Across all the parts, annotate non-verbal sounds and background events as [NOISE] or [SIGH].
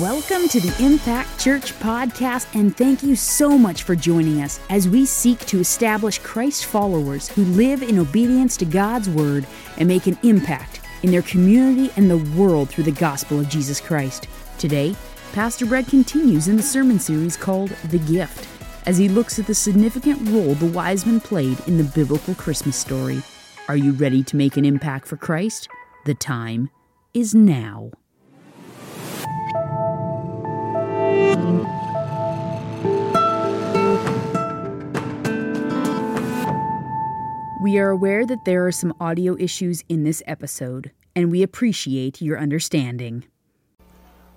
Welcome to the Impact Church podcast, and thank you so much for joining us as we seek to establish Christ followers who live in obedience to God's Word and make an impact in their community and the world through the gospel of Jesus Christ. Today, Pastor Brett continues in the sermon series called The Gift as he looks at the significant role the wise men played in the biblical Christmas story. Are you ready to make an impact for Christ? The time is now. We are aware that there are some audio issues in this episode, and we appreciate your understanding.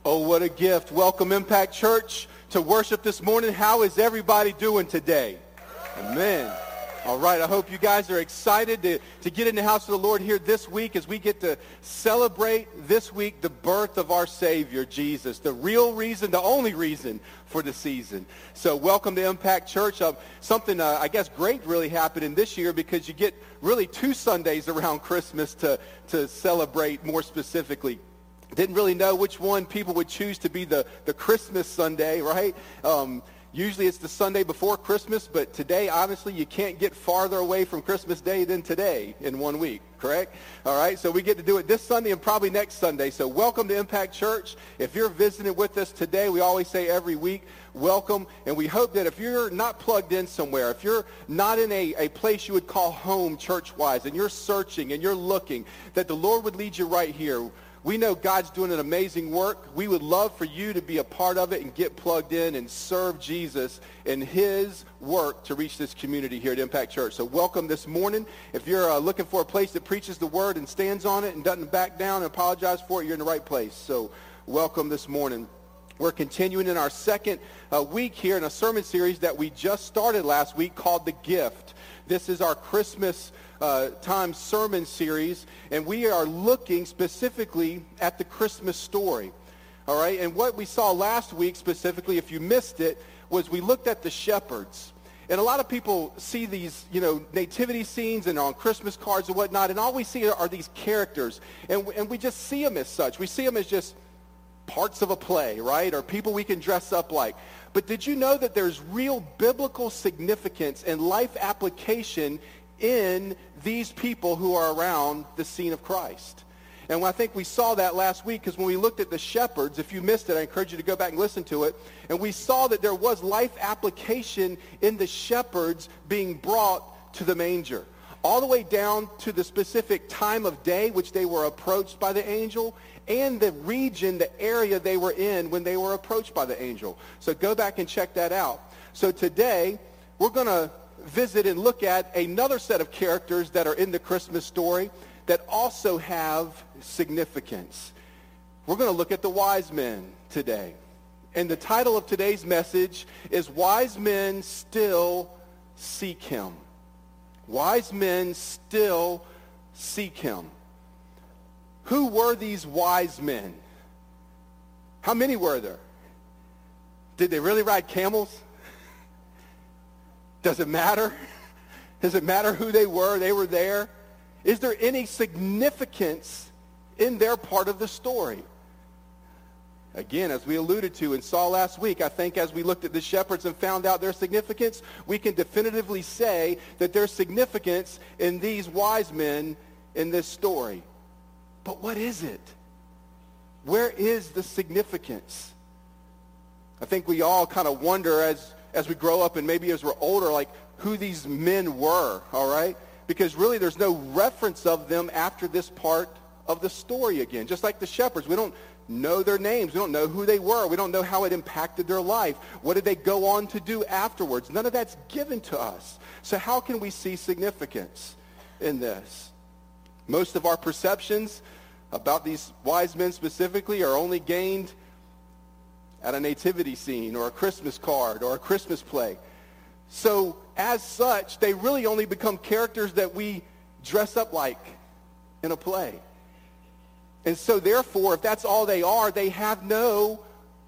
Oh, what a gift. Welcome, Impact Church, to worship this morning. How is everybody doing today? Amen. All right, I hope you guys are excited to, to get in the house of the Lord here this week as we get to celebrate this week the birth of our Savior, Jesus, the real reason, the only reason for the season. So welcome to Impact Church. Um, something, uh, I guess, great really happened in this year because you get really two Sundays around Christmas to, to celebrate more specifically didn't really know which one people would choose to be the, the Christmas Sunday, right? Um, Usually it's the Sunday before Christmas, but today, honestly, you can't get farther away from Christmas Day than today in one week, correct? All right, so we get to do it this Sunday and probably next Sunday. So welcome to Impact Church. If you're visiting with us today, we always say every week, welcome. And we hope that if you're not plugged in somewhere, if you're not in a, a place you would call home church-wise, and you're searching and you're looking, that the Lord would lead you right here we know God's doing an amazing work. We would love for you to be a part of it and get plugged in and serve Jesus in his work to reach this community here at Impact Church. So welcome this morning. If you're uh, looking for a place that preaches the word and stands on it and doesn't back down and apologize for it, you're in the right place. So welcome this morning. We're continuing in our second uh, week here in a sermon series that we just started last week called The Gift. This is our Christmas uh, time sermon series, and we are looking specifically at the Christmas story. All right, and what we saw last week specifically, if you missed it, was we looked at the shepherds. And a lot of people see these, you know, nativity scenes and on Christmas cards and whatnot, and all we see are these characters. And, and we just see them as such. We see them as just parts of a play, right? Or people we can dress up like. But did you know that there's real biblical significance and life application in these people who are around the scene of Christ. And I think we saw that last week because when we looked at the shepherds, if you missed it, I encourage you to go back and listen to it. And we saw that there was life application in the shepherds being brought to the manger. All the way down to the specific time of day which they were approached by the angel and the region, the area they were in when they were approached by the angel. So go back and check that out. So today, we're going to visit and look at another set of characters that are in the Christmas story that also have significance. We're going to look at the wise men today. And the title of today's message is Wise Men Still Seek Him. Wise men still seek him. Who were these wise men? How many were there? Did they really ride camels? Does it matter? Does it matter who they were? They were there. Is there any significance in their part of the story? Again, as we alluded to and saw last week, I think as we looked at the shepherds and found out their significance, we can definitively say that there's significance in these wise men in this story. But what is it? Where is the significance? I think we all kind of wonder as as we grow up and maybe as we're older, like who these men were, all right? Because really there's no reference of them after this part of the story again. Just like the shepherds, we don't know their names. We don't know who they were. We don't know how it impacted their life. What did they go on to do afterwards? None of that's given to us. So how can we see significance in this? Most of our perceptions about these wise men specifically are only gained at a nativity scene or a Christmas card or a Christmas play. So as such, they really only become characters that we dress up like in a play. And so therefore, if that's all they are, they have no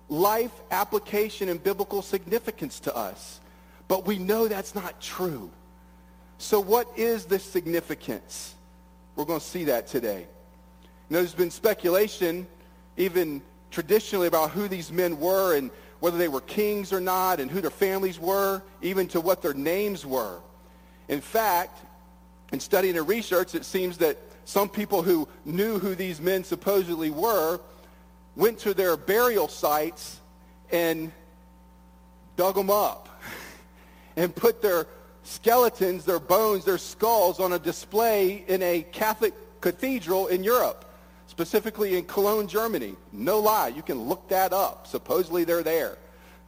life application and biblical significance to us. But we know that's not true. So what is the significance? We're going to see that today. You know, there's been speculation even traditionally about who these men were and whether they were kings or not and who their families were, even to what their names were. In fact, in studying and research, it seems that some people who knew who these men supposedly were went to their burial sites and dug them up [LAUGHS] and put their skeletons, their bones, their skulls on a display in a Catholic cathedral in Europe, specifically in Cologne, Germany. No lie. You can look that up. Supposedly they're there.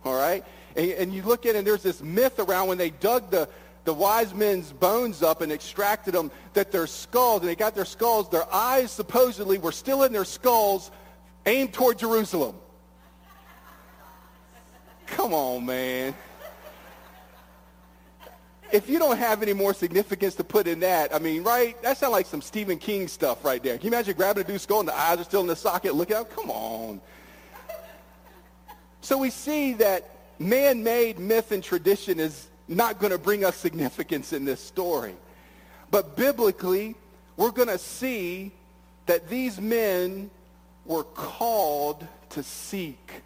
All right? And, and you look at and there's this myth around when they dug the, the wise men's bones up and extracted them that their skulls, and they got their skulls, their eyes supposedly were still in their skulls aimed toward Jerusalem. Come on, man. If you don't have any more significance to put in that, I mean, right? That sounds like some Stephen King stuff right there. Can you imagine grabbing a dude's skull and the eyes are still in the socket? Look out. Come on. So we see that man-made myth and tradition is not going to bring us significance in this story. But biblically, we're going to see that these men were called to seek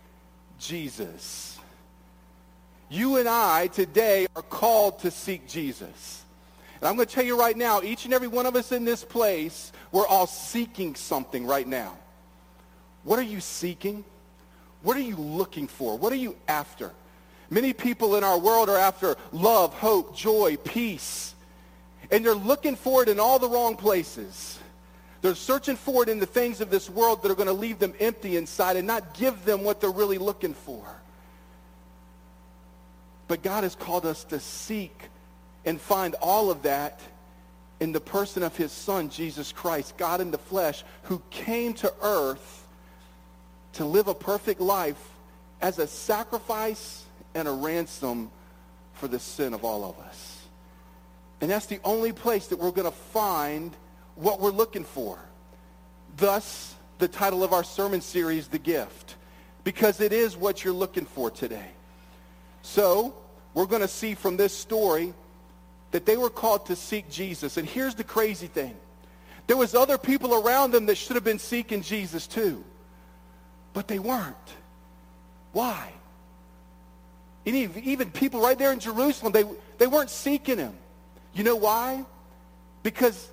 Jesus. You and I today are called to seek Jesus. And I'm going to tell you right now, each and every one of us in this place, we're all seeking something right now. What are you seeking? What are you looking for? What are you after? Many people in our world are after love, hope, joy, peace. And they're looking for it in all the wrong places. They're searching for it in the things of this world that are going to leave them empty inside and not give them what they're really looking for. But God has called us to seek and find all of that in the person of his son, Jesus Christ, God in the flesh, who came to earth to live a perfect life as a sacrifice and a ransom for the sin of all of us. And that's the only place that we're going to find what we're looking for. Thus, the title of our sermon series, The Gift, because it is what you're looking for today. So, we're going to see from this story that they were called to seek Jesus. And here's the crazy thing. There was other people around them that should have been seeking Jesus too. But they weren't. Why? Even people right there in Jerusalem, they, they weren't seeking him. You know why? Because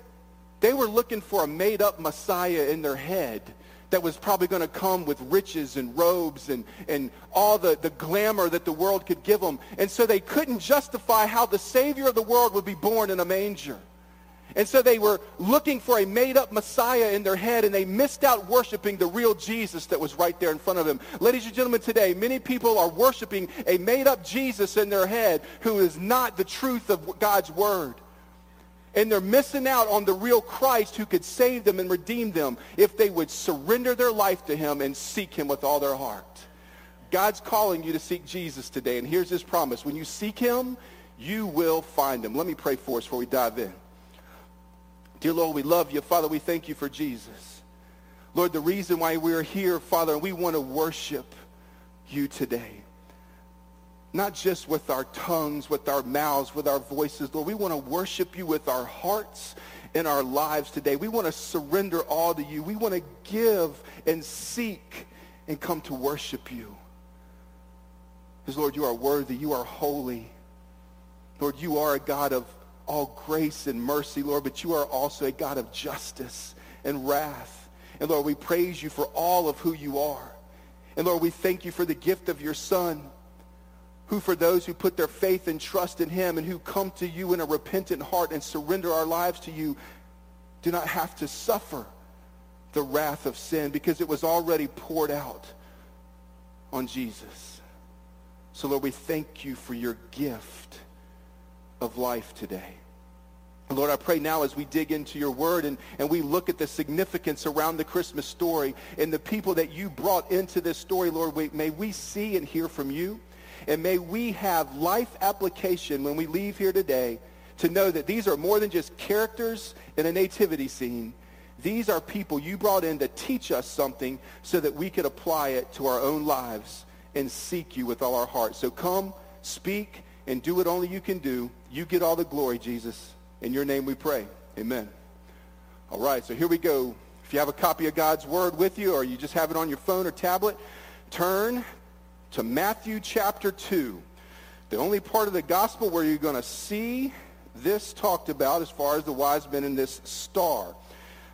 they were looking for a made-up Messiah in their head that was probably going to come with riches and robes and, and all the, the glamour that the world could give them. And so they couldn't justify how the Savior of the world would be born in a manger. And so they were looking for a made-up Messiah in their head, and they missed out worshiping the real Jesus that was right there in front of them. Ladies and gentlemen, today, many people are worshiping a made-up Jesus in their head who is not the truth of God's word. And they're missing out on the real Christ who could save them and redeem them if they would surrender their life to him and seek him with all their heart. God's calling you to seek Jesus today. And here's his promise. When you seek him, you will find him. Let me pray for us before we dive in. Dear Lord, we love you. Father, we thank you for Jesus. Lord, the reason why we're here, Father, and we want to worship you today not just with our tongues, with our mouths, with our voices, Lord. We want to worship you with our hearts and our lives today. We want to surrender all to you. We want to give and seek and come to worship you. Because, Lord, you are worthy. You are holy. Lord, you are a God of all grace and mercy, Lord, but you are also a God of justice and wrath. And, Lord, we praise you for all of who you are. And, Lord, we thank you for the gift of your Son who for those who put their faith and trust in him and who come to you in a repentant heart and surrender our lives to you do not have to suffer the wrath of sin because it was already poured out on Jesus. So Lord, we thank you for your gift of life today. Lord, I pray now as we dig into your word and, and we look at the significance around the Christmas story and the people that you brought into this story, Lord, we, may we see and hear from you. And may we have life application when we leave here today to know that these are more than just characters in a nativity scene. These are people you brought in to teach us something so that we could apply it to our own lives and seek you with all our hearts. So come, speak, and do what only you can do. You get all the glory, Jesus. In your name we pray. Amen. All right, so here we go. If you have a copy of God's Word with you or you just have it on your phone or tablet, turn to Matthew chapter 2. The only part of the gospel where you're going to see this talked about as far as the wise men and this star.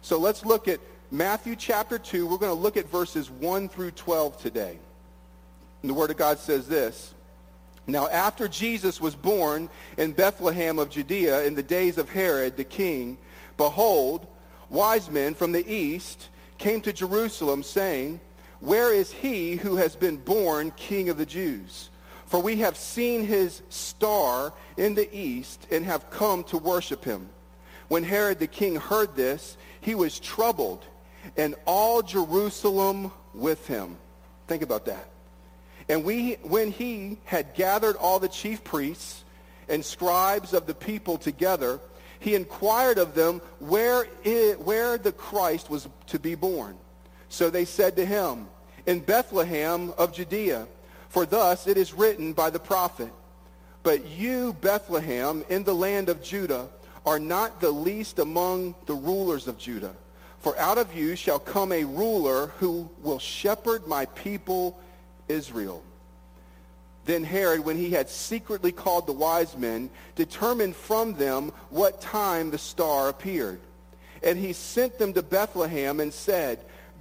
So let's look at Matthew chapter 2. We're going to look at verses 1 through 12 today. And the Word of God says this. Now after Jesus was born in Bethlehem of Judea in the days of Herod the king, behold, wise men from the east came to Jerusalem saying, Where is he who has been born king of the Jews? For we have seen his star in the east and have come to worship him. When Herod the king heard this, he was troubled, and all Jerusalem with him. Think about that. And we, when he had gathered all the chief priests and scribes of the people together, he inquired of them where, it, where the Christ was to be born. So they said to him, in Bethlehem of Judea, for thus it is written by the prophet, But you, Bethlehem, in the land of Judah, are not the least among the rulers of Judah. For out of you shall come a ruler who will shepherd my people Israel. Then Herod, when he had secretly called the wise men, determined from them what time the star appeared. And he sent them to Bethlehem and said,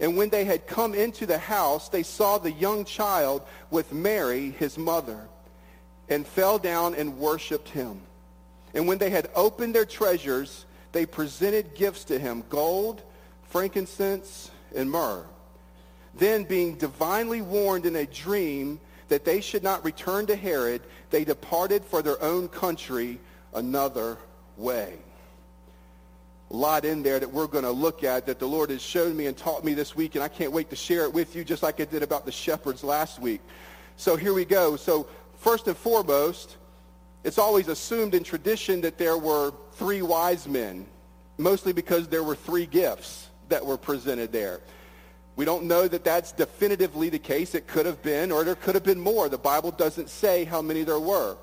And when they had come into the house, they saw the young child with Mary, his mother, and fell down and worshipped him. And when they had opened their treasures, they presented gifts to him, gold, frankincense, and myrrh. Then, being divinely warned in a dream that they should not return to Herod, they departed for their own country another way. Lot in there that we're going to look at that the Lord has shown me and taught me this week, and I can't wait to share it with you just like I did about the shepherds last week. So here we go. So first and foremost, it's always assumed in tradition that there were three wise men, mostly because there were three gifts that were presented there. We don't know that that's definitively the case. It could have been, or there could have been more. The Bible doesn't say how many there were.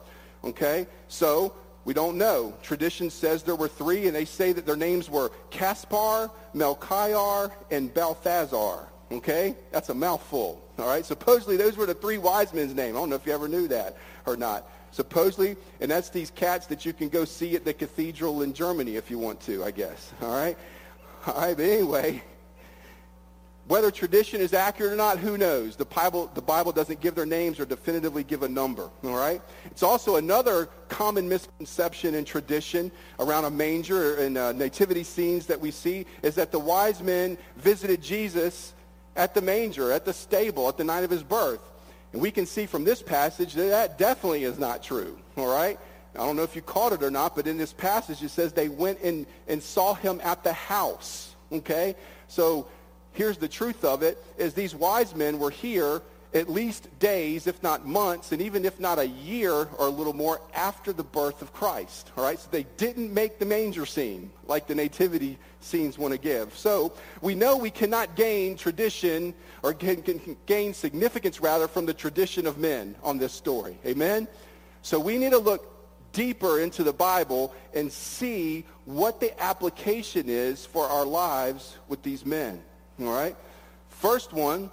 Okay? So we don't know. Tradition says there were three, and they say that their names were Caspar, Melchior, and Balthazar. Okay? That's a mouthful. All right? Supposedly those were the three wise men's names. I don't know if you ever knew that or not. Supposedly, and that's these cats that you can go see at the cathedral in Germany if you want to, I guess. All right? All right, but anyway, whether tradition is accurate or not, who knows? The Bible, the Bible doesn't give their names or definitively give a number, all right? It's also another common misconception and tradition around a manger and uh, nativity scenes that we see is that the wise men visited Jesus at the manger, at the stable, at the night of his birth. And we can see from this passage that that definitely is not true, all right? I don't know if you caught it or not, but in this passage it says they went in and saw him at the house, okay? So here's the truth of it, is these wise men were here at least days, if not months, and even if not a year or a little more after the birth of Christ. All right, so they didn't make the manger scene like the nativity scenes want to give. So we know we cannot gain tradition or gain, gain significance rather from the tradition of men on this story. Amen? So we need to look deeper into the Bible and see what the application is for our lives with these men. All right? First one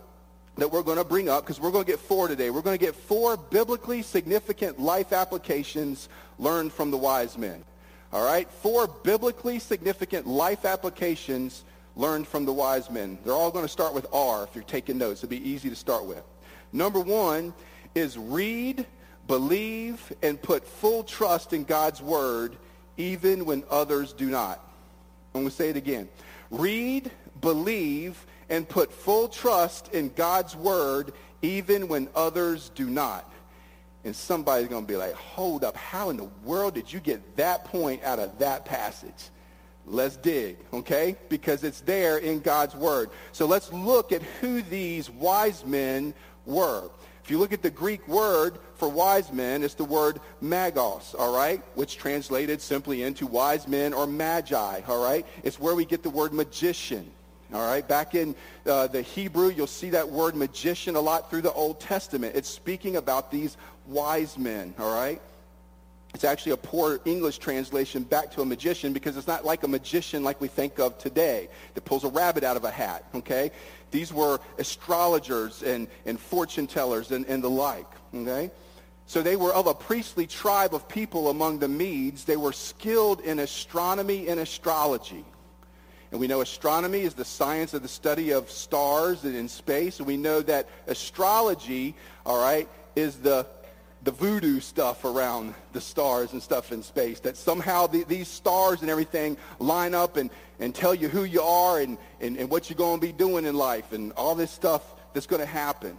that we're going to bring up, because we're going to get four today. We're going to get four biblically significant life applications learned from the wise men. All right? Four biblically significant life applications learned from the wise men. They're all going to start with R if you're taking notes. It'll be easy to start with. Number one is read, believe, and put full trust in God's word even when others do not. I'm going to say it again. Read, believe, and put full trust in God's word even when others do not. And somebody's going to be like, hold up, how in the world did you get that point out of that passage? Let's dig, okay? Because it's there in God's word. So let's look at who these wise men were. If you look at the Greek word for wise men, it's the word magos, all right, which translated simply into wise men or magi, all right? It's where we get the word magician, all right? Back in uh, the Hebrew, you'll see that word magician a lot through the Old Testament. It's speaking about these wise men, all right? It's actually a poor English translation back to a magician because it's not like a magician like we think of today that pulls a rabbit out of a hat, okay? These were astrologers and, and fortune tellers and, and the like, okay? So they were of a priestly tribe of people among the Medes. They were skilled in astronomy and astrology. And we know astronomy is the science of the study of stars in space. And we know that astrology, all right, is the the voodoo stuff around the stars and stuff in space. That somehow the, these stars and everything line up and, and tell you who you are and, and, and what you're going to be doing in life and all this stuff that's going to happen.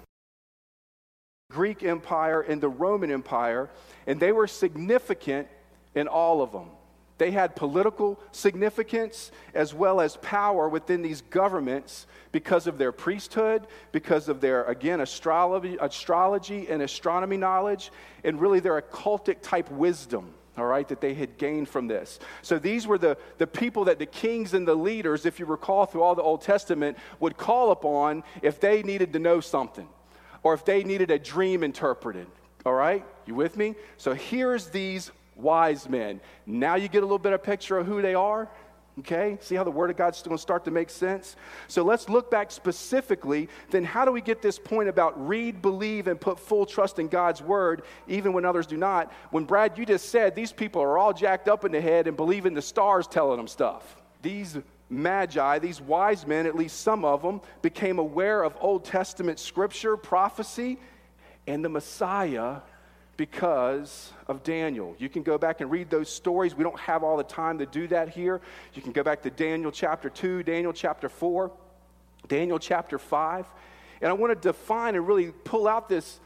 Greek Empire and the Roman Empire, and they were significant in all of them. They had political significance as well as power within these governments because of their priesthood, because of their, again, astrology, astrology and astronomy knowledge, and really their occultic type wisdom all right, that they had gained from this. So these were the, the people that the kings and the leaders, if you recall through all the Old Testament, would call upon if they needed to know something or if they needed a dream interpreted. All right, you with me? So here's these wise men. Now you get a little bit of picture of who they are. Okay, see how the Word of God's going to start to make sense? So let's look back specifically. Then, how do we get this point about read, believe, and put full trust in God's Word, even when others do not? When Brad, you just said these people are all jacked up in the head and believe in the stars telling them stuff. These magi, these wise men, at least some of them, became aware of Old Testament scripture, prophecy, and the Messiah because of Daniel. You can go back and read those stories. We don't have all the time to do that here. You can go back to Daniel chapter 2, Daniel chapter 4, Daniel chapter 5. And I want to define and really pull out this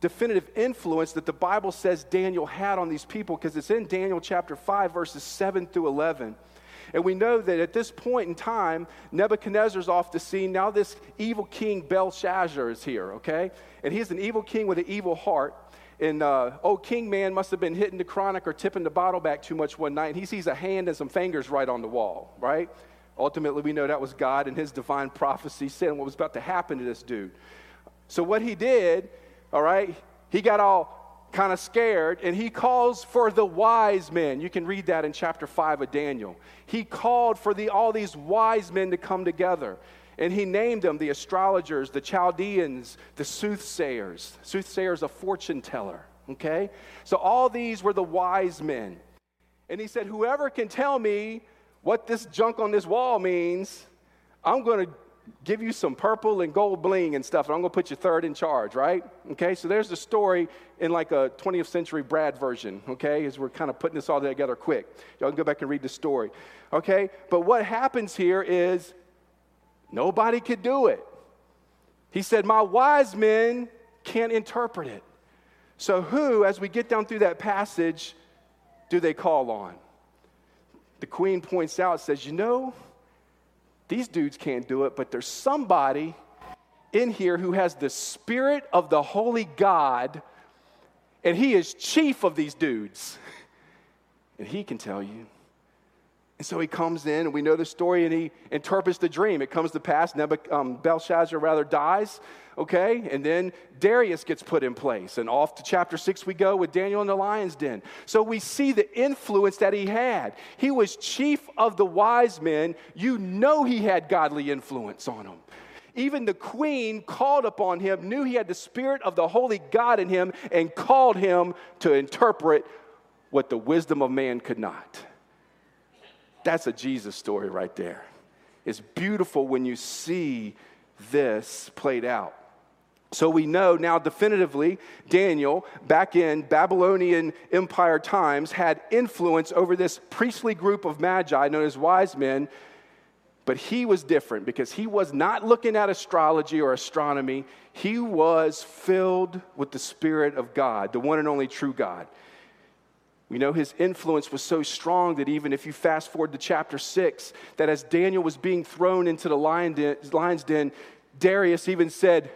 definitive influence that the Bible says Daniel had on these people because it's in Daniel chapter 5, verses 7 through 11. And we know that at this point in time, Nebuchadnezzar's off the scene. Now, this evil king Belshazzar is here, okay? And he's an evil king with an evil heart. And uh, old King Man must have been hitting the chronic or tipping the bottle back too much one night. And he sees a hand and some fingers right on the wall, right? Ultimately, we know that was God and his divine prophecy saying what was about to happen to this dude. So, what he did, all right, he got all kind of scared and he calls for the wise men. You can read that in chapter 5 of Daniel. He called for the, all these wise men to come together. And he named them the astrologers, the Chaldeans, the soothsayers. Soothsayers, a fortune teller. Okay? So all these were the wise men. And he said, Whoever can tell me what this junk on this wall means, I'm going to give you some purple and gold bling and stuff, and I'm going to put you third in charge, right? Okay, so there's the story in like a 20th century Brad version, okay, as we're kind of putting this all together quick. Y'all can go back and read the story, okay? But what happens here is Nobody could do it. He said, My wise men can't interpret it. So, who, as we get down through that passage, do they call on? The queen points out, says, You know, these dudes can't do it, but there's somebody in here who has the spirit of the holy God, and he is chief of these dudes. [LAUGHS] And he can tell you. And so he comes in, and we know the story, and he interprets the dream. It comes to pass, Nebuch- um, Belshazzar rather dies, okay? And then Darius gets put in place. And off to chapter six we go with Daniel in the lion's den. So we see the influence that he had. He was chief of the wise men. You know he had godly influence on him. Even the queen called upon him, knew he had the spirit of the holy God in him, and called him to interpret what the wisdom of man could not. That's a Jesus story right there. It's beautiful when you see this played out. So we know now definitively Daniel, back in Babylonian Empire times, had influence over this priestly group of magi known as wise men. But he was different because he was not looking at astrology or astronomy. He was filled with the Spirit of God, the one and only true God. We know his influence was so strong that even if you fast forward to chapter 6, that as Daniel was being thrown into the lion den, lion's den, Darius even said,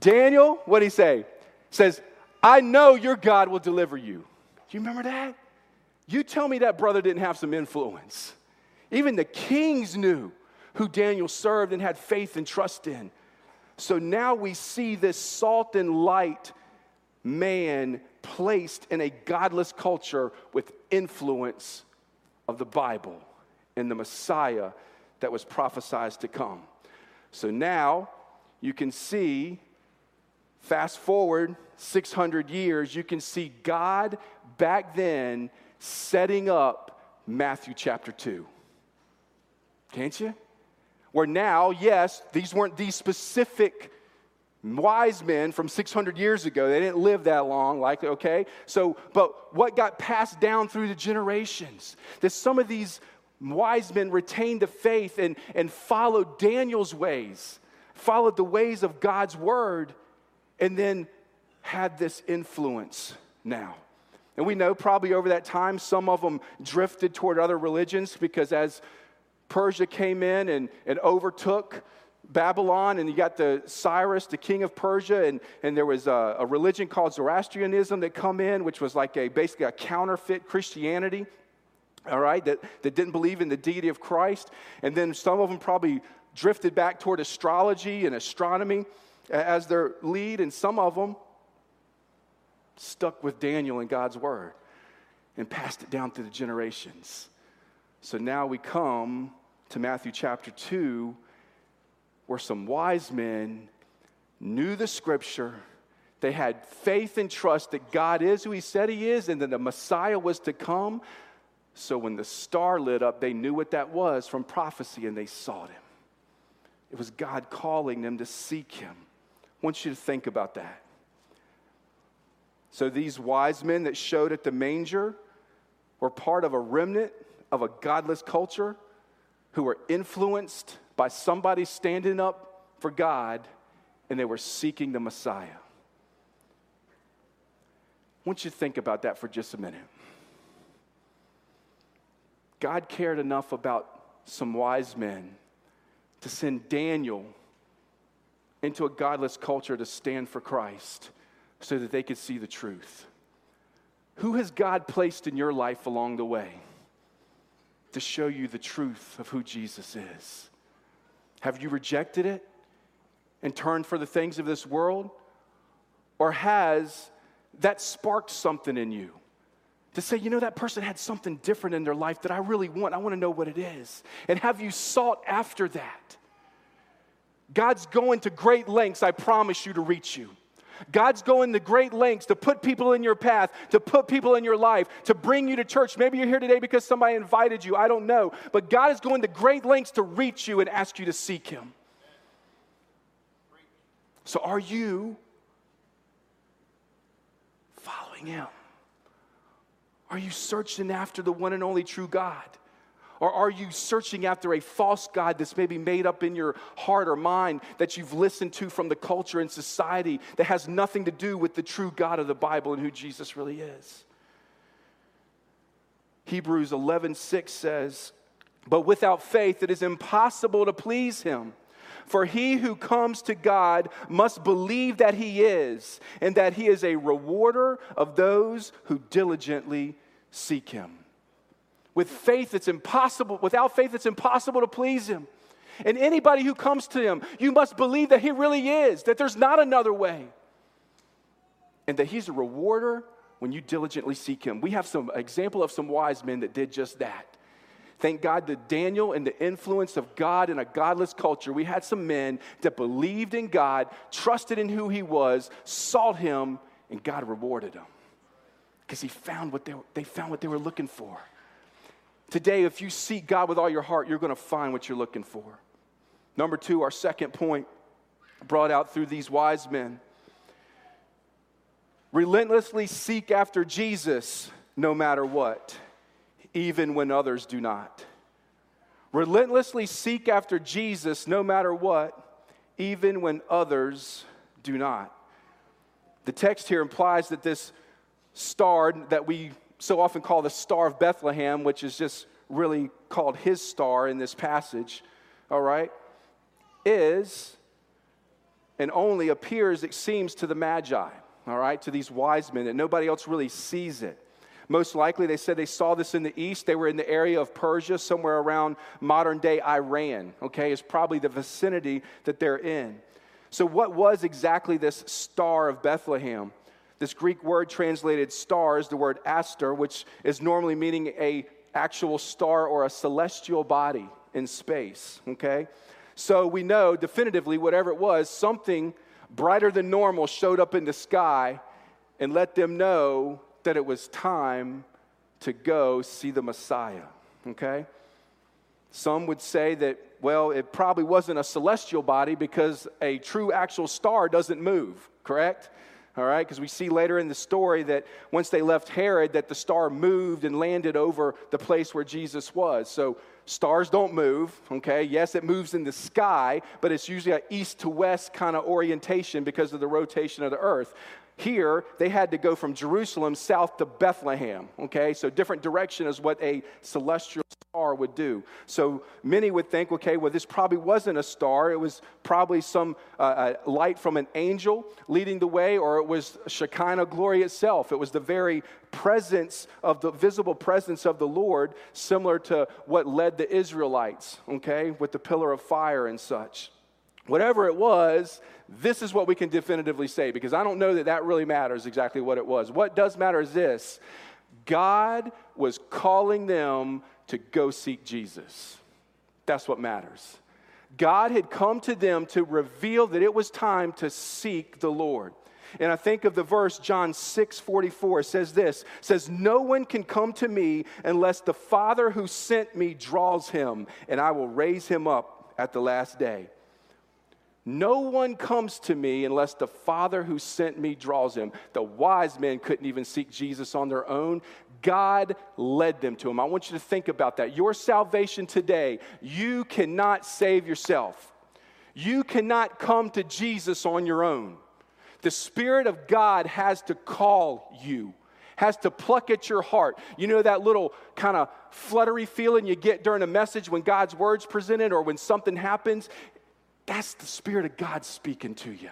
Daniel, what did he say? Says, I know your God will deliver you. Do you remember that? You tell me that brother didn't have some influence. Even the kings knew who Daniel served and had faith and trust in. So now we see this salt and light man placed in a godless culture with influence of the Bible and the Messiah that was prophesied to come. So now you can see, fast forward 600 years, you can see God back then setting up Matthew chapter 2. Can't you? Where now, yes, these weren't these specific wise men from 600 years ago. They didn't live that long, like, okay? So, but what got passed down through the generations? That some of these wise men retained the faith and, and followed Daniel's ways, followed the ways of God's word, and then had this influence now. And we know probably over that time, some of them drifted toward other religions because as Persia came in and, and overtook Babylon, and you got the Cyrus, the king of Persia, and, and there was a, a religion called Zoroastrianism that come in, which was like a basically a counterfeit Christianity all right, that, that didn't believe in the deity of Christ. And then some of them probably drifted back toward astrology and astronomy as their lead, and some of them stuck with Daniel and God's word and passed it down through the generations. So now we come to Matthew chapter 2, where some wise men knew the scripture. They had faith and trust that God is who He said He is and that the Messiah was to come. So when the star lit up, they knew what that was from prophecy and they sought him. It was God calling them to seek him. I want you to think about that. So these wise men that showed at the manger were part of a remnant of a godless culture who were influenced by somebody standing up for God and they were seeking the Messiah. I want you to think about that for just a minute. God cared enough about some wise men to send Daniel into a godless culture to stand for Christ so that they could see the truth. Who has God placed in your life along the way to show you the truth of who Jesus is? Have you rejected it and turned for the things of this world? Or has that sparked something in you? to say, you know, that person had something different in their life that I really want. I want to know what it is. And have you sought after that? God's going to great lengths, I promise you, to reach you. God's going to great lengths to put people in your path, to put people in your life, to bring you to church. Maybe you're here today because somebody invited you. I don't know. But God is going to great lengths to reach you and ask you to seek Him. So are you following Him? Are you searching after the one and only true God? Or are you searching after a false God that's maybe made up in your heart or mind that you've listened to from the culture and society that has nothing to do with the true God of the Bible and who Jesus really is? Hebrews 11:6 says, "But without faith it is impossible to please him." For he who comes to God must believe that he is, and that he is a rewarder of those who diligently seek him. With faith, it's impossible, without faith, it's impossible to please him. And anybody who comes to him, you must believe that he really is, that there's not another way, and that he's a rewarder when you diligently seek him. We have some example of some wise men that did just that. Thank God that Daniel and the influence of God in a godless culture, we had some men that believed in God, trusted in who He was, sought Him, and God rewarded them because He found what they, they found what they were looking for. Today, if you seek God with all your heart, you're going to find what you're looking for. Number two, our second point brought out through these wise men relentlessly seek after Jesus no matter what even when others do not. Relentlessly seek after Jesus no matter what, even when others do not. The text here implies that this star that we so often call the Star of Bethlehem, which is just really called his star in this passage, all right, is and only appears, it seems, to the Magi, all right, to these wise men, and nobody else really sees it. Most likely, they said they saw this in the east. They were in the area of Persia, somewhere around modern day Iran, okay, is probably the vicinity that they're in. So, what was exactly this star of Bethlehem? This Greek word translated star is the word aster, which is normally meaning a actual star or a celestial body in space, okay? So we know definitively, whatever it was, something brighter than normal showed up in the sky and let them know that it was time to go see the Messiah, okay? Some would say that, well, it probably wasn't a celestial body because a true actual star doesn't move, correct? All right, because we see later in the story that once they left Herod, that the star moved and landed over the place where Jesus was. So stars don't move, okay? Yes, it moves in the sky, but it's usually an east to west kind of orientation because of the rotation of the earth. Here, they had to go from Jerusalem south to Bethlehem, okay? So, different direction is what a celestial star would do. So, many would think, okay, well, this probably wasn't a star. It was probably some uh, uh, light from an angel leading the way, or it was Shekinah glory itself. It was the very presence of the visible presence of the Lord, similar to what led the Israelites, okay, with the pillar of fire and such. Whatever it was, this is what we can definitively say because I don't know that that really matters exactly what it was. What does matter is this God was calling them to go seek Jesus. That's what matters. God had come to them to reveal that it was time to seek the Lord. And I think of the verse John 6 44 says this says, No one can come to me unless the Father who sent me draws him, and I will raise him up at the last day. No one comes to me unless the Father who sent me draws him. The wise men couldn't even seek Jesus on their own. God led them to him. I want you to think about that. Your salvation today, you cannot save yourself. You cannot come to Jesus on your own. The Spirit of God has to call you has to pluck at your heart. You know that little kind of fluttery feeling you get during a message when God's word's presented or when something happens? That's the Spirit of God speaking to you.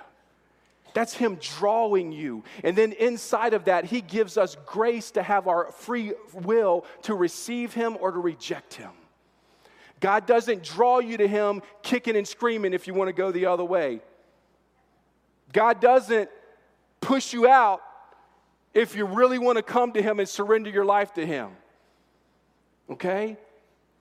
That's Him drawing you. And then inside of that, He gives us grace to have our free will to receive Him or to reject Him. God doesn't draw you to Him kicking and screaming if you want to go the other way. God doesn't push you out if you really want to come to Him and surrender your life to Him. Okay?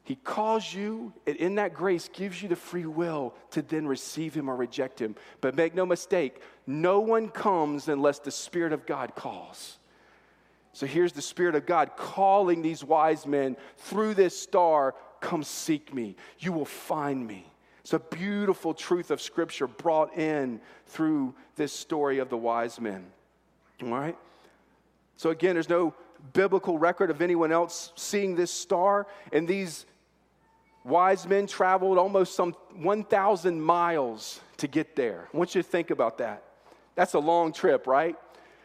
He calls you, and in that grace gives you the free will to then receive Him or reject Him. But make no mistake, no one comes unless the Spirit of God calls. So here's the Spirit of God calling these wise men through this star come seek me. You will find me. It's a beautiful truth of Scripture brought in through this story of the wise men. All right? So again, there's no biblical record of anyone else seeing this star. And these wise men traveled almost some 1,000 miles to get there. I want you to think about that. That's a long trip, right?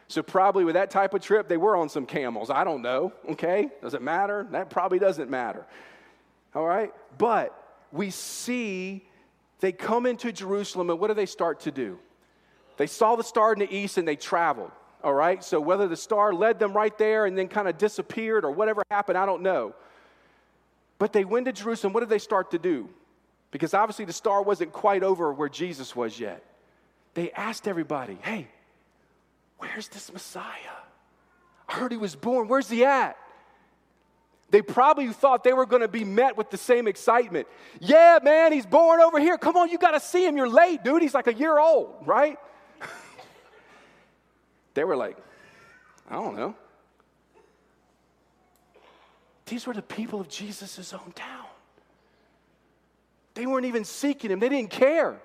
So, probably with that type of trip, they were on some camels. I don't know, okay? Does it matter? That probably doesn't matter. All right? But we see they come into Jerusalem, and what do they start to do? They saw the star in the east and they traveled. All right? So, whether the star led them right there and then kind of disappeared or whatever happened, I don't know. But they went to Jerusalem. What did they start to do? Because obviously the star wasn't quite over where Jesus was yet. They asked everybody, hey, where's this Messiah? I heard he was born. Where's he at? They probably thought they were going to be met with the same excitement. Yeah, man, he's born over here. Come on, you got to see him. You're late, dude. He's like a year old, right? [LAUGHS] they were like, I don't know. These were the people of Jesus' own town. They weren't even seeking him, they didn't care.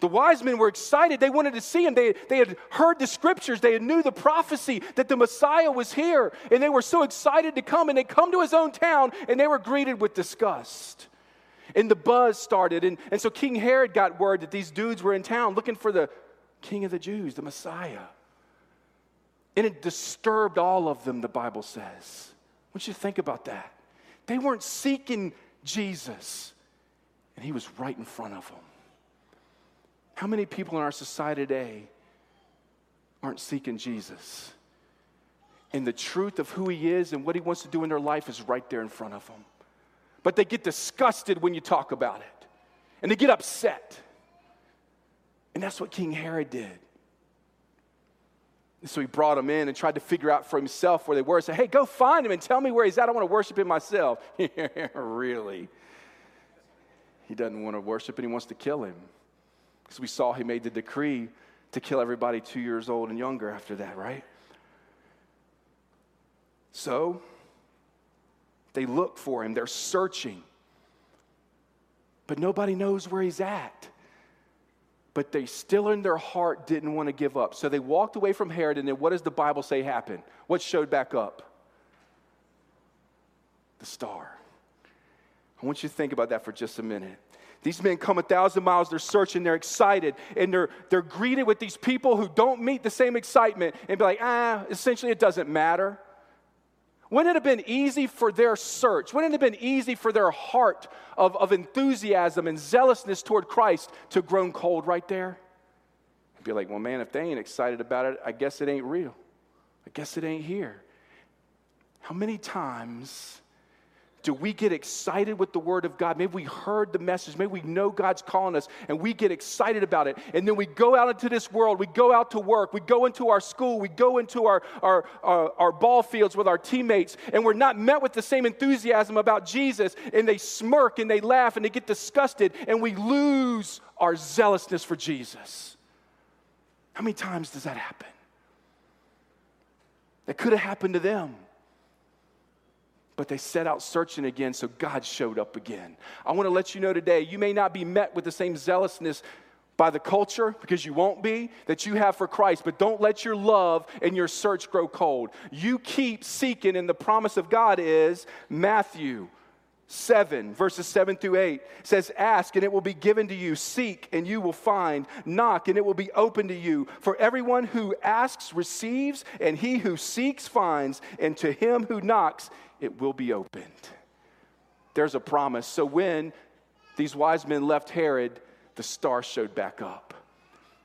The wise men were excited. They wanted to see him. They, they had heard the scriptures. They knew the prophecy that the Messiah was here. And they were so excited to come. And they come to his own town and they were greeted with disgust. And the buzz started. And, and so King Herod got word that these dudes were in town looking for the king of the Jews, the Messiah. And it disturbed all of them, the Bible says want you to think about that. They weren't seeking Jesus, and he was right in front of them. How many people in our society today aren't seeking Jesus? And the truth of who he is and what he wants to do in their life is right there in front of them. But they get disgusted when you talk about it, and they get upset. And that's what King Herod did. So he brought them in and tried to figure out for himself where they were. Said, hey, go find him and tell me where he's at. I want to worship him myself. [LAUGHS] really? He doesn't want to worship and he wants to kill him. Because we saw he made the decree to kill everybody two years old and younger after that, right? So they look for him, they're searching. But nobody knows where he's at but they still in their heart didn't want to give up. So they walked away from Herod, and then what does the Bible say happened? What showed back up? The star. I want you to think about that for just a minute. These men come a thousand miles, they're searching, they're excited, and they're, they're greeted with these people who don't meet the same excitement and be like, ah, essentially it doesn't matter. Wouldn't it have been easy for their search? Wouldn't it have been easy for their heart of, of enthusiasm and zealousness toward Christ to grown cold right there? And be like, well, man, if they ain't excited about it, I guess it ain't real. I guess it ain't here. How many times do we get excited with the Word of God? Maybe we heard the message, maybe we know God's calling us, and we get excited about it. And then we go out into this world, we go out to work, we go into our school, we go into our, our, our, our ball fields with our teammates, and we're not met with the same enthusiasm about Jesus, and they smirk and they laugh and they get disgusted, and we lose our zealousness for Jesus. How many times does that happen? That could have happened to them but they set out searching again, so God showed up again. I want to let you know today, you may not be met with the same zealousness by the culture, because you won't be, that you have for Christ, but don't let your love and your search grow cold. You keep seeking, and the promise of God is Matthew 7, verses 7 through 8 says, Ask and it will be given to you, seek and you will find, knock and it will be open to you. For everyone who asks receives, and he who seeks finds, and to him who knocks it will be opened. There's a promise. So when these wise men left Herod, the star showed back up.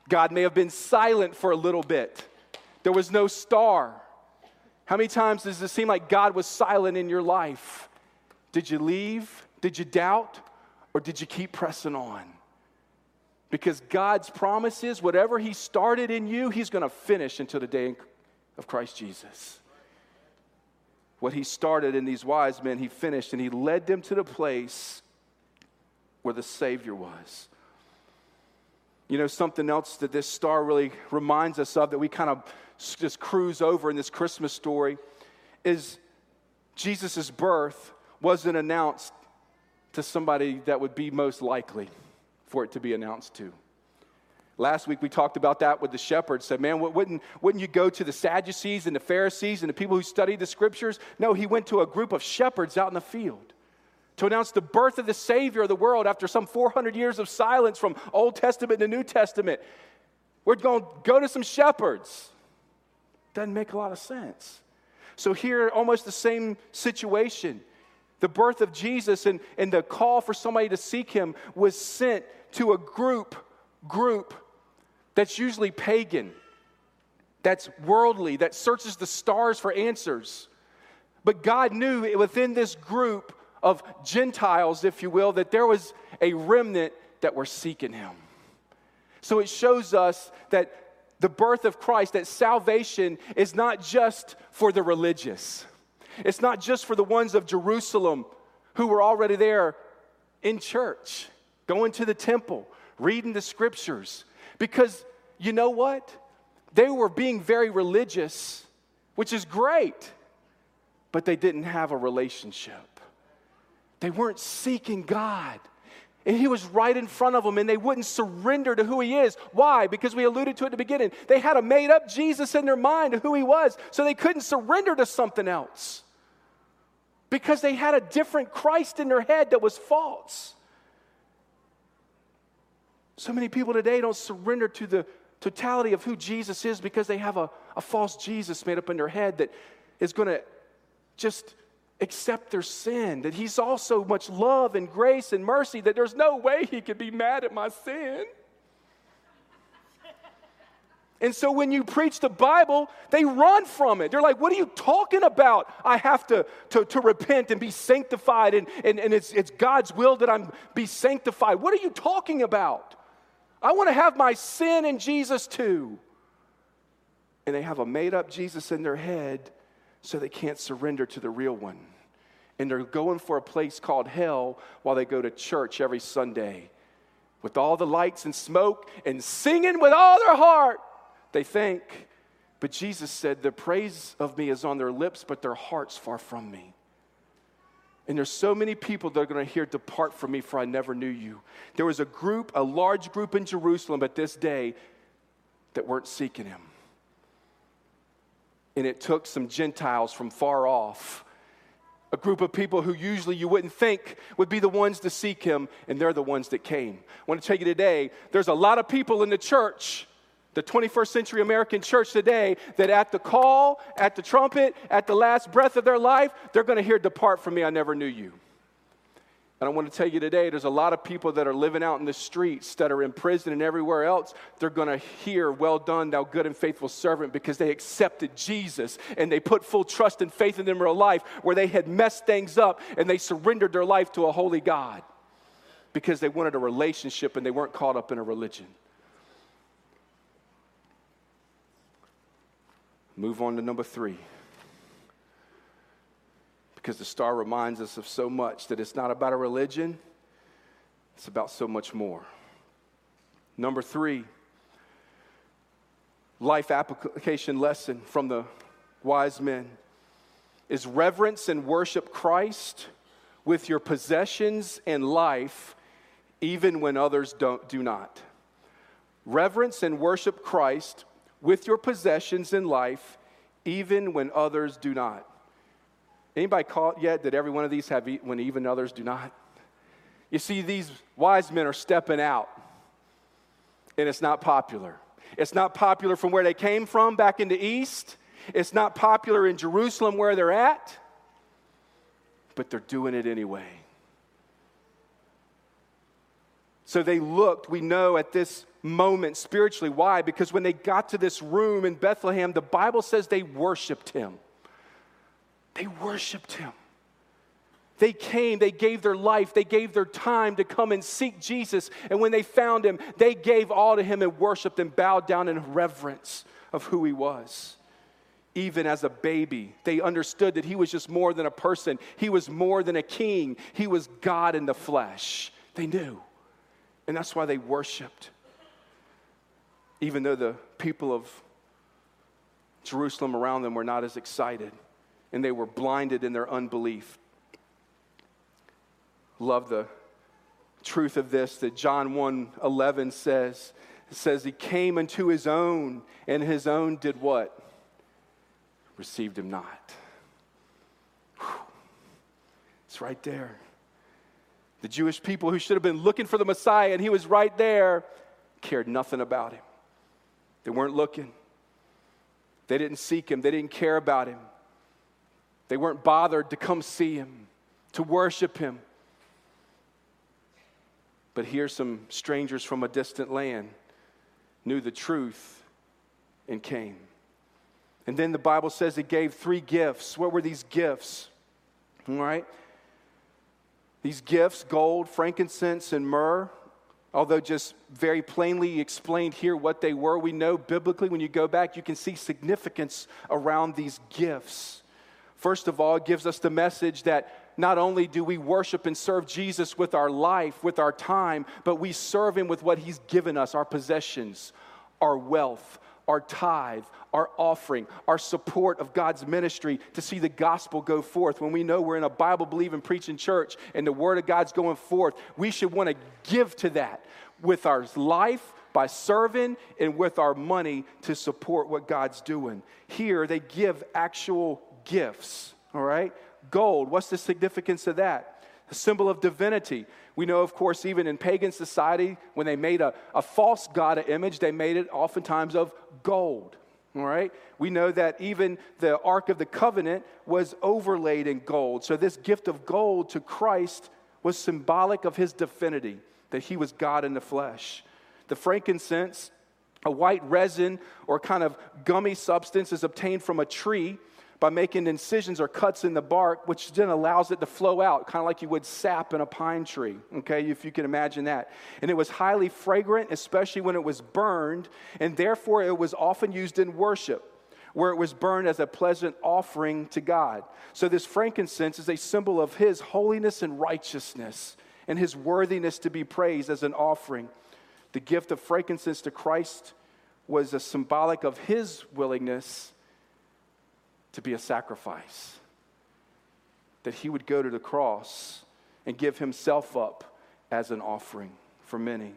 God may have been silent for a little bit, there was no star. How many times does it seem like God was silent in your life? Did you leave? Did you doubt? Or did you keep pressing on? Because God's promise is whatever He started in you, He's going to finish until the day of Christ Jesus what he started in these wise men, he finished, and he led them to the place where the Savior was. You know, something else that this star really reminds us of that we kind of just cruise over in this Christmas story is Jesus' birth wasn't announced to somebody that would be most likely for it to be announced to. Last week we talked about that with the shepherds. Said, man, wouldn't, wouldn't you go to the Sadducees and the Pharisees and the people who studied the scriptures? No, he went to a group of shepherds out in the field to announce the birth of the Savior of the world after some 400 years of silence from Old Testament to New Testament. We're going to go to some shepherds. Doesn't make a lot of sense. So, here, almost the same situation. The birth of Jesus and, and the call for somebody to seek him was sent to a group, group that's usually pagan, that's worldly, that searches the stars for answers. But God knew within this group of Gentiles, if you will, that there was a remnant that were seeking Him. So it shows us that the birth of Christ, that salvation is not just for the religious, it's not just for the ones of Jerusalem who were already there in church, going to the temple, reading the scriptures. Because you know what? They were being very religious, which is great, but they didn't have a relationship. They weren't seeking God. And he was right in front of them, and they wouldn't surrender to who he is. Why? Because we alluded to it at the beginning. They had a made up Jesus in their mind of who he was, so they couldn't surrender to something else. Because they had a different Christ in their head that was false. So many people today don't surrender to the totality of who Jesus is because they have a, a false Jesus made up in their head that is going to just accept their sin, that He's also much love and grace and mercy that there's no way He could be mad at my sin. And so when you preach the Bible, they run from it. They're like, What are you talking about? I have to, to, to repent and be sanctified, and, and, and it's, it's God's will that I'm be sanctified. What are you talking about? I want to have my sin in Jesus too. And they have a made up Jesus in their head, so they can't surrender to the real one. And they're going for a place called hell while they go to church every Sunday with all the lights and smoke and singing with all their heart they think. But Jesus said, The praise of me is on their lips, but their heart's far from me. And there's so many people that are going to hear, Depart from me, for I never knew you. There was a group, a large group in Jerusalem at this day that weren't seeking him. And it took some Gentiles from far off, a group of people who usually you wouldn't think would be the ones to seek him, and they're the ones that came. I want to tell you today, there's a lot of people in the church the 21st century American church today that at the call, at the trumpet, at the last breath of their life, they're going to hear, Depart from me, I never knew you. And I want to tell you today, there's a lot of people that are living out in the streets, that are in prison and everywhere else. They're going to hear, Well done, thou good and faithful servant, because they accepted Jesus and they put full trust and faith in their real life where they had messed things up and they surrendered their life to a holy God because they wanted a relationship and they weren't caught up in a religion. Move on to number three. Because the star reminds us of so much that it's not about a religion, it's about so much more. Number three, life application lesson from the wise men is reverence and worship Christ with your possessions and life, even when others don't, do not. Reverence and worship Christ with your possessions in life, even when others do not. Anybody caught yet that every one of these have when even others do not? You see, these wise men are stepping out, and it's not popular. It's not popular from where they came from back in the east. It's not popular in Jerusalem where they're at, but they're doing it anyway. So they looked, we know, at this moment spiritually. Why? Because when they got to this room in Bethlehem, the Bible says they worshiped him. They worshiped him. They came, they gave their life, they gave their time to come and seek Jesus. And when they found him, they gave all to him and worshiped and bowed down in reverence of who he was. Even as a baby, they understood that he was just more than a person, he was more than a king, he was God in the flesh. They knew. And that's why they worshiped even though the people of Jerusalem around them were not as excited and they were blinded in their unbelief. Love the truth of this that John 1 11 says. It says, He came unto his own, and his own did what? Received him not. Whew. It's right there. The Jewish people who should have been looking for the Messiah, and he was right there, cared nothing about him. They weren't looking. They didn't seek him. They didn't care about him. They weren't bothered to come see him, to worship him. But here, some strangers from a distant land knew the truth and came. And then the Bible says he gave three gifts. What were these gifts? All right? These gifts gold, frankincense, and myrrh although just very plainly explained here what they were, we know biblically when you go back, you can see significance around these gifts. First of all, it gives us the message that not only do we worship and serve Jesus with our life, with our time, but we serve Him with what He's given us our possessions, our wealth, our tithe, our offering, our support of God's ministry to see the gospel go forth. When we know we're in a Bible believing, preaching church and the word of God's going forth, we should want to give to that with our life, by serving, and with our money to support what God's doing. Here, they give actual gifts, all right? Gold, what's the significance of that? A symbol of divinity. We know, of course, even in pagan society, when they made a, a false god image, they made it oftentimes of gold. All right? We know that even the Ark of the Covenant was overlaid in gold. So, this gift of gold to Christ was symbolic of his divinity, that he was God in the flesh. The frankincense A white resin or kind of gummy substance is obtained from a tree by making incisions or cuts in the bark, which then allows it to flow out, kind of like you would sap in a pine tree, okay, if you can imagine that. And it was highly fragrant, especially when it was burned, and therefore it was often used in worship where it was burned as a pleasant offering to God. So, this frankincense is a symbol of His holiness and righteousness and His worthiness to be praised as an offering. The gift of frankincense to Christ was a symbolic of His willingness to be a sacrifice, that He would go to the cross and give Himself up as an offering for many.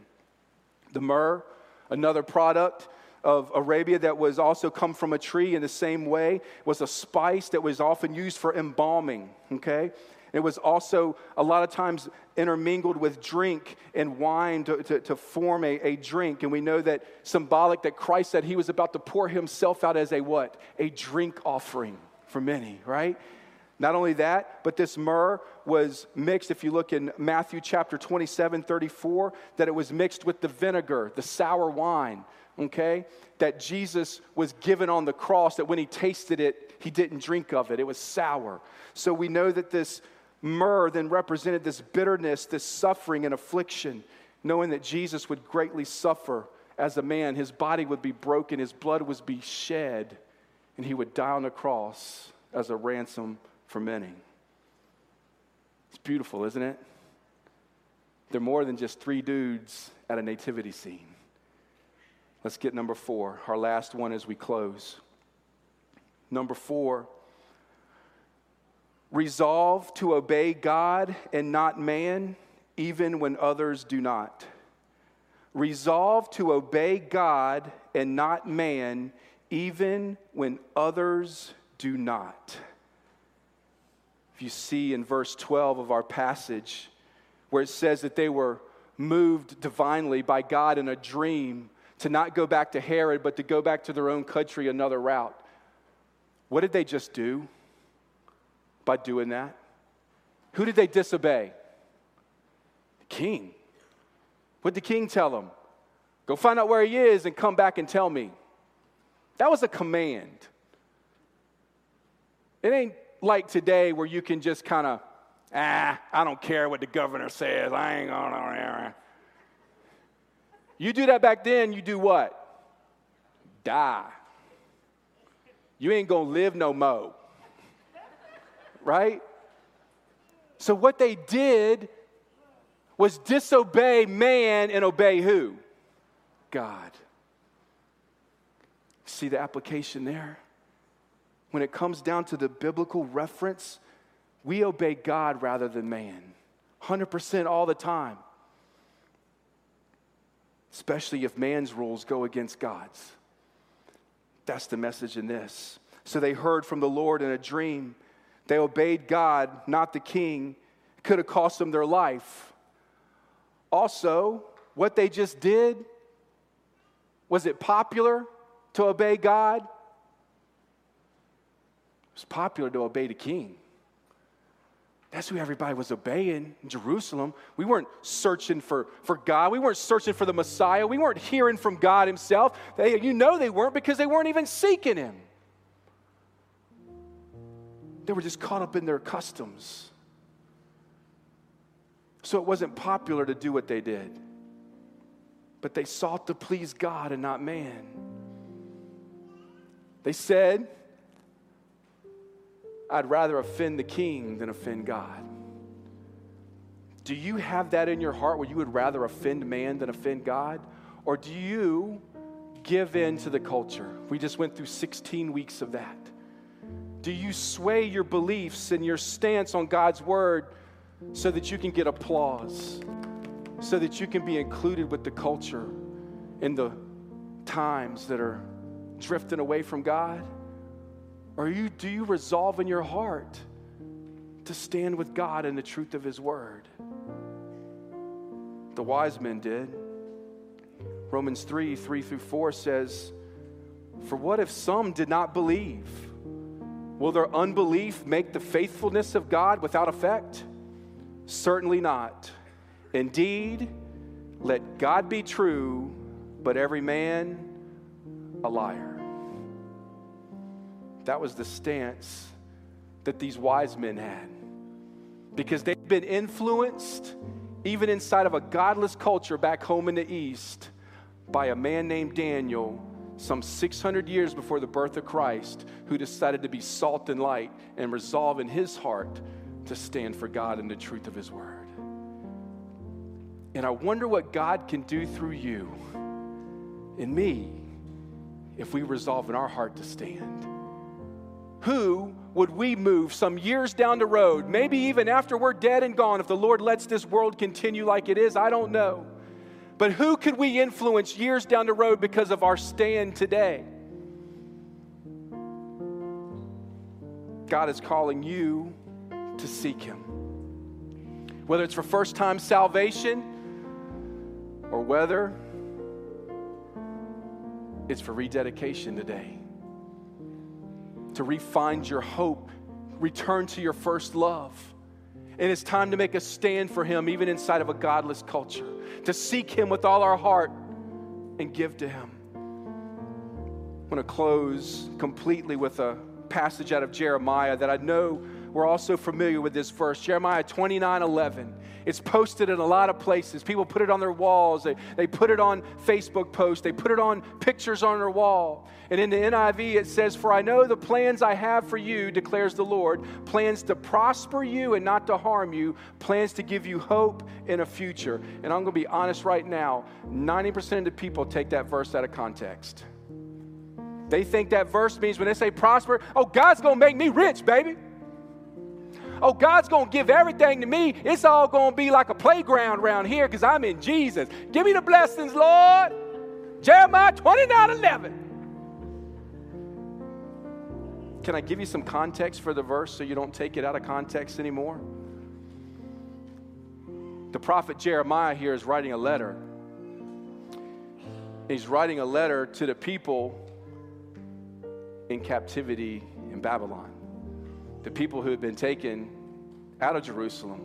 The myrrh, another product, of Arabia that was also come from a tree in the same way was a spice that was often used for embalming, okay? It was also a lot of times intermingled with drink and wine to, to, to, form a, a drink. And we know that symbolic that Christ said he was about to pour himself out as a what? A drink offering for many, right? Not only that, but this myrrh was mixed, if you look in Matthew chapter 27, 34, that it was mixed with the vinegar, the sour wine okay, that Jesus was given on the cross, that when he tasted it, he didn't drink of it. It was sour. So we know that this myrrh then represented this bitterness, this suffering and affliction, knowing that Jesus would greatly suffer as a man. His body would be broken, his blood would be shed, and he would die on the cross as a ransom for many. It's beautiful, isn't it? They're more than just three dudes at a nativity scene. Let's get number four, our last one as we close. Number four, resolve to obey God and not man, even when others do not. Resolve to obey God and not man, even when others do not. If you see in verse 12 of our passage, where it says that they were moved divinely by God in a dream to not go back to Herod, but to go back to their own country another route. What did they just do by doing that? Who did they disobey? The king. What did the king tell them? Go find out where he is and come back and tell me. That was a command. It ain't like today where you can just kind of, ah, I don't care what the governor says. I ain't gonna. You do that back then, you do what? Die. You ain't gonna live no mo. Right? So, what they did was disobey man and obey who? God. See the application there? When it comes down to the biblical reference, we obey God rather than man. 100% all the time especially if man's rules go against God's. That's the message in this. So they heard from the Lord in a dream. They obeyed God, not the king. It could have cost them their life. Also, what they just did was it popular to obey God? It was popular to obey the king. That's who everybody was obeying in Jerusalem. We weren't searching for, for God. We weren't searching for the Messiah. We weren't hearing from God Himself. They, you know they weren't because they weren't even seeking Him. They were just caught up in their customs. So it wasn't popular to do what they did. But they sought to please God and not man. They said, I'd rather offend the king than offend God. Do you have that in your heart where you would rather offend man than offend God? Or do you give in to the culture? We just went through 16 weeks of that. Do you sway your beliefs and your stance on God's word so that you can get applause, so that you can be included with the culture in the times that are drifting away from God? Or you, do you resolve in your heart to stand with God in the truth of His Word? The wise men did. Romans 3 3 through 4 says, For what if some did not believe? Will their unbelief make the faithfulness of God without effect? Certainly not. Indeed, let God be true, but every man a liar. That was the stance that these wise men had because they've been influenced, even inside of a godless culture back home in the East, by a man named Daniel some 600 years before the birth of Christ who decided to be salt and light and resolve in his heart to stand for God and the truth of his word. And I wonder what God can do through you and me if we resolve in our heart to stand. Who would we move some years down the road, maybe even after we're dead and gone, if the Lord lets this world continue like it is? I don't know. But who could we influence years down the road because of our stand today? God is calling you to seek Him. Whether it's for first time salvation or whether it's for rededication today, to refind your hope, return to your first love. And it's time to make a stand for Him, even inside of a godless culture, to seek Him with all our heart and give to Him. I want to close completely with a passage out of Jeremiah that I know we're also familiar with this verse, Jeremiah 29 11. It's posted in a lot of places. People put it on their walls, they, they put it on Facebook posts, they put it on pictures on their wall. And in the NIV, it says, For I know the plans I have for you, declares the Lord plans to prosper you and not to harm you, plans to give you hope in a future. And I'm going to be honest right now 90% of the people take that verse out of context. They think that verse means when they say prosper, oh, God's going to make me rich, baby oh, God's going to give everything to me. It's all going to be like a playground around here because I'm in Jesus. Give me the blessings, Lord. Jeremiah 29 11. Can I give you some context for the verse so you don't take it out of context anymore? The prophet Jeremiah here is writing a letter. He's writing a letter to the people in captivity in Babylon the people who had been taken out of Jerusalem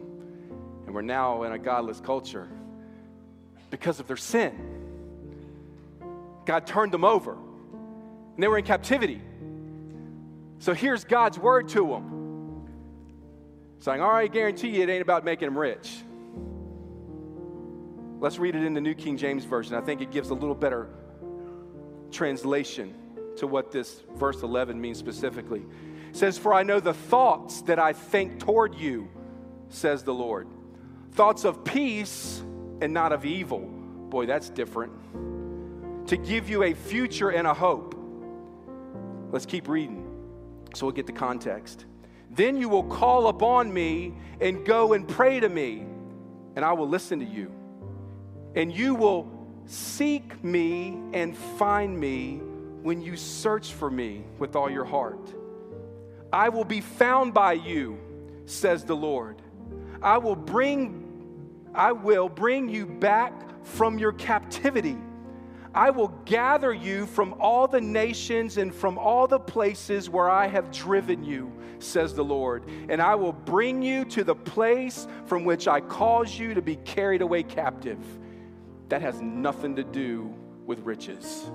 and were now in a godless culture because of their sin. God turned them over and they were in captivity. So here's God's word to them saying, All right, I guarantee you it ain't about making them rich. Let's read it in the New King James Version. I think it gives a little better translation to what this verse 11 means specifically says, For I know the thoughts that I think toward you, says the Lord. Thoughts of peace and not of evil. Boy, that's different. To give you a future and a hope. Let's keep reading so we'll get the context. Then you will call upon me and go and pray to me, and I will listen to you. And you will seek me and find me when you search for me with all your heart. I will be found by you, says the Lord. I will bring I will bring you back from your captivity. I will gather you from all the nations and from all the places where I have driven you, says the Lord. And I will bring you to the place from which I caused you to be carried away captive. That has nothing to do with riches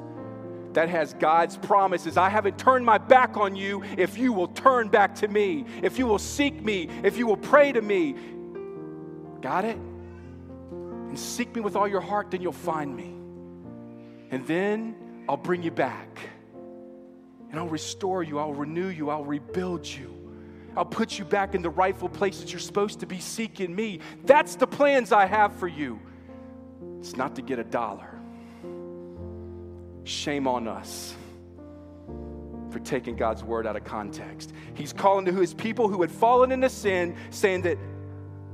that has God's promises. I haven't turned my back on you if you will turn back to me, if you will seek me, if you will pray to me. Got it? And seek me with all your heart, then you'll find me. And then I'll bring you back. And I'll restore you, I'll renew you, I'll rebuild you. I'll put you back in the rightful place that you're supposed to be seeking me. That's the plans I have for you. It's not to get a dollar. Shame on us for taking God's word out of context. He's calling to his people who had fallen into sin, saying that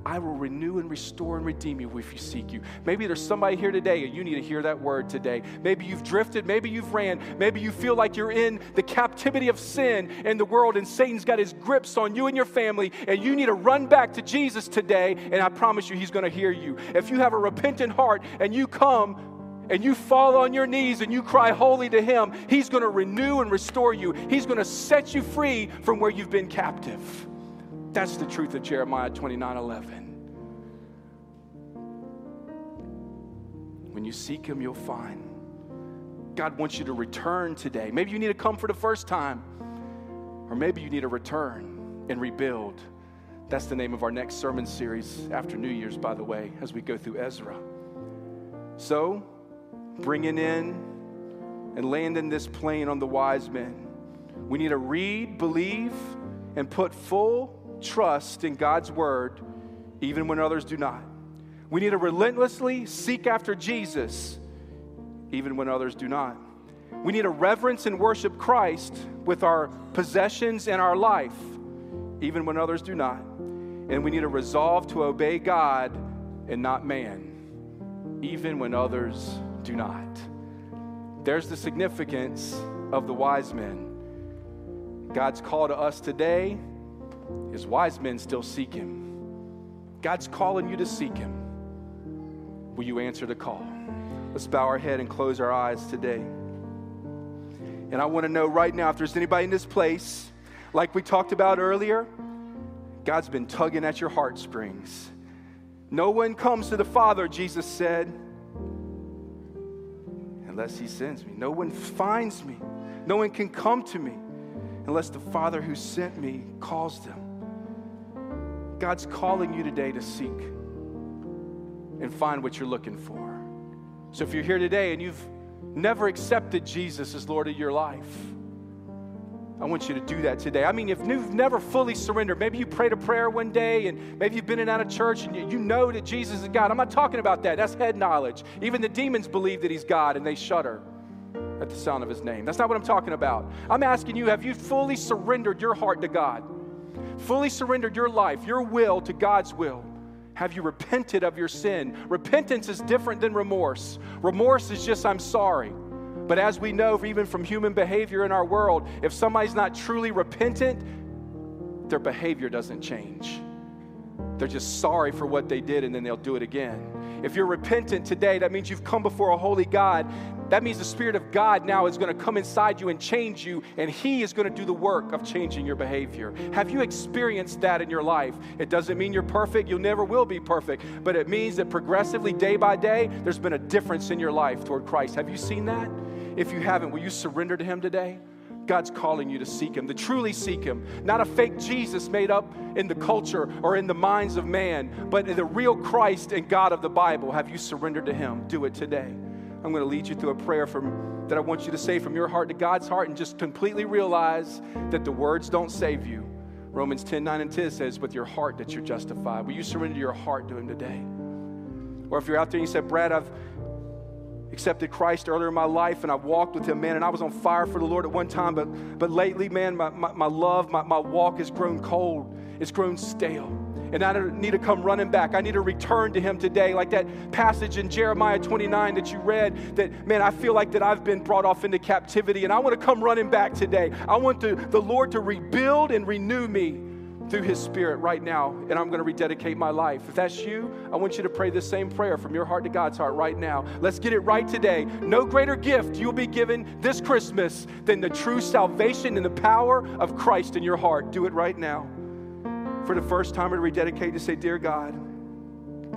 I will renew and restore and redeem you if you seek you. Maybe there's somebody here today and you need to hear that word today. Maybe you've drifted, maybe you've ran, maybe you feel like you're in the captivity of sin in the world and Satan's got his grips on you and your family and you need to run back to Jesus today and I promise you he's going to hear you. If you have a repentant heart and you come and you fall on your knees and you cry holy to Him, He's going to renew and restore you. He's going to set you free from where you've been captive. That's the truth of Jeremiah 29 11. When you seek Him, you'll find. God wants you to return today. Maybe you need to come for the first time, or maybe you need to return and rebuild. That's the name of our next sermon series after New Year's, by the way, as we go through Ezra. So, bringing in and landing this plane on the wise men, we need to read, believe, and put full trust in God's word, even when others do not. We need to relentlessly seek after Jesus, even when others do not. We need to reverence and worship Christ with our possessions and our life, even when others do not. And we need to resolve to obey God and not man, even when others do not. There's the significance of the wise men. God's call to us today is wise men still seek Him. God's calling you to seek Him. Will you answer the call? Let's bow our head and close our eyes today. And I want to know right now if there's anybody in this place, like we talked about earlier, God's been tugging at your heartstrings. No one comes to the Father, Jesus said, unless He sends me. No one finds me. No one can come to me unless the Father who sent me calls them. God's calling you today to seek and find what you're looking for. So if you're here today and you've never accepted Jesus as Lord of your life, I want you to do that today. I mean, if you've never fully surrendered, maybe you prayed a prayer one day and maybe you've been in and out of church and you, know that Jesus is God. I'm not talking about that. That's head knowledge. Even the demons believe that He's God and they shudder at the sound of His name. That's not what I'm talking about. I'm asking you, have you fully surrendered your heart to God? Fully surrendered your life, your will to God's will? Have you repented of your sin? Repentance is different than remorse. Remorse is just, I'm sorry. But as we know, even from human behavior in our world, if somebody's not truly repentant, their behavior doesn't change. They're just sorry for what they did and then they'll do it again. If you're repentant today, that means you've come before a holy God. That means the Spirit of God now is going to come inside you and change you, and He is going to do the work of changing your behavior. Have you experienced that in your life? It doesn't mean you're perfect, you never will be perfect, but it means that progressively, day by day, there's been a difference in your life toward Christ. Have you seen that? If you haven't, will you surrender to Him today? God's calling you to seek Him, to truly seek Him. Not a fake Jesus made up in the culture or in the minds of man, but the real Christ and God of the Bible. Have you surrendered to Him? Do it today. I'm going to lead you through a prayer from, that I want you to say from your heart to God's heart and just completely realize that the words don't save you. Romans 10 9 and 10 says, with your heart that you're justified. Will you surrender your heart to Him today? Or if you're out there and you said, Brad, I've accepted Christ earlier in my life and I walked with him, man, and I was on fire for the Lord at one time, but, but lately, man, my, my, my love, my, my walk has grown cold, it's grown stale. And I need to come running back. I need to return to him today, like that passage in Jeremiah 29 that you read. That, man, I feel like that I've been brought off into captivity, and I want to come running back today. I want the Lord to rebuild and renew me through His Spirit right now, and I'm going to rededicate my life. If that's you, I want you to pray the same prayer from your heart to God's heart right now. Let's get it right today. No greater gift you'll be given this Christmas than the true salvation and the power of Christ in your heart. Do it right now. For the first time, or to rededicate to say, Dear God,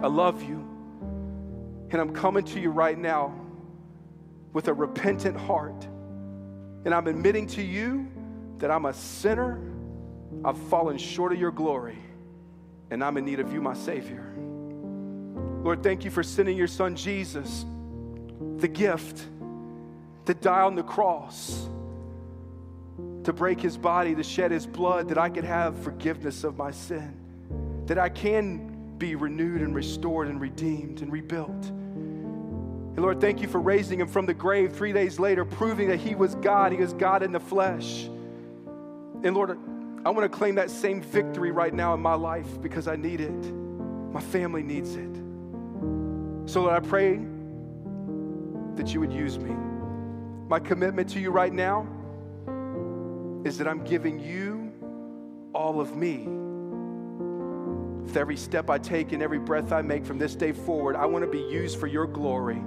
I love you, and I'm coming to you right now with a repentant heart. And I'm admitting to you that I'm a sinner I've fallen short of your glory, and I'm in need of you, my Savior. Lord, thank you for sending your Son Jesus, the gift, to die on the cross, to break his body, to shed his blood, that I could have forgiveness of my sin, that I can be renewed and restored and redeemed and rebuilt. And Lord, thank you for raising him from the grave three days later, proving that he was God, he was God in the flesh. And Lord, I want to claim that same victory right now in my life because I need it. My family needs it. So, Lord, I pray that you would use me. My commitment to you right now is that I'm giving you all of me. With every step I take and every breath I make from this day forward, I want to be used for your glory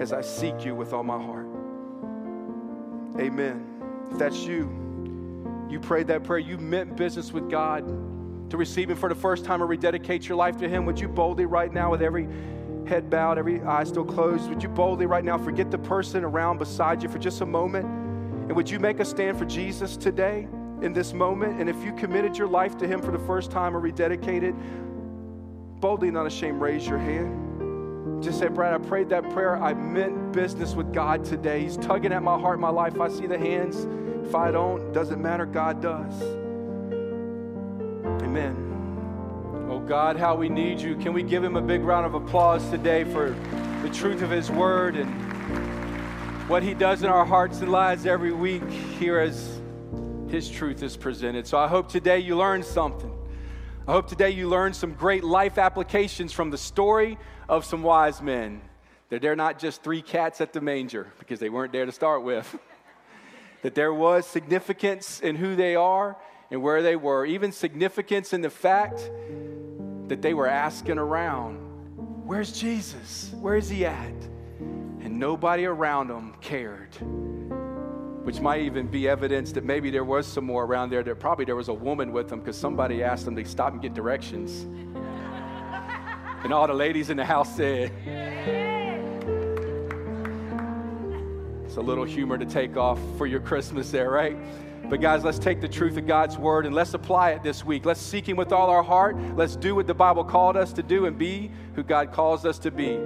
as I seek you with all my heart. Amen. If that's you, you prayed that prayer, you meant business with God to receive Him for the first time or rededicate your life to Him, would you boldly right now, with every head bowed, every eye still closed, would you boldly right now forget the person around beside you for just a moment? And would you make a stand for Jesus today in this moment? And if you committed your life to Him for the first time or rededicated, boldly, not ashamed, raise your hand. Just say, Brad, I prayed that prayer. I meant business with God today. He's tugging at my heart, my life. I see the hands. If I don't, doesn't matter. God does. Amen. Oh God, how we need you. Can we give him a big round of applause today for the truth of his word and what he does in our hearts and lives every week here as his truth is presented. So I hope today you learned something. I hope today you learned some great life applications from the story of some wise men. That they're not just three cats at the manger because they weren't there to start with. [LAUGHS] that there was significance in who they are and where they were, even significance in the fact that they were asking around, Where's Jesus? Where is he at? And nobody around them cared which might even be evidence that maybe there was some more around there that probably there was a woman with them because somebody asked them to stop and get directions. [LAUGHS] and all the ladies in the house said, It's a little humor to take off for your Christmas there, right? But guys, let's take the truth of God's word and let's apply it this week. Let's seek Him with all our heart. Let's do what the Bible called us to do and be who God calls us to be.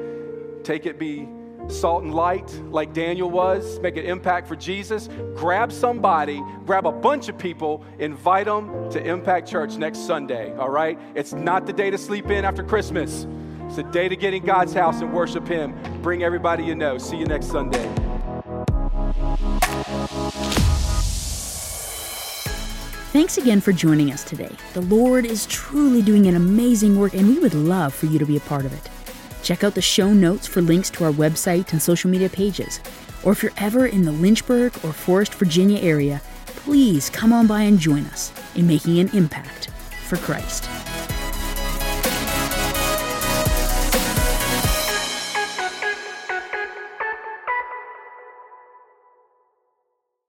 Take it, be salt and light like Daniel was, make an impact for Jesus. Grab somebody, grab a bunch of people, invite them to Impact Church next Sunday, all right? It's not the day to sleep in after Christmas. It's the day to get in God's house and worship Him. Bring everybody you know. See you next Sunday. Thanks again for joining us today. The Lord is truly doing an amazing work, and we would love for you to be a part of it. Check out the show notes for links to our website and social media pages. Or if you're ever in the Lynchburg or Forest, Virginia area, please come on by and join us in making an impact for Christ.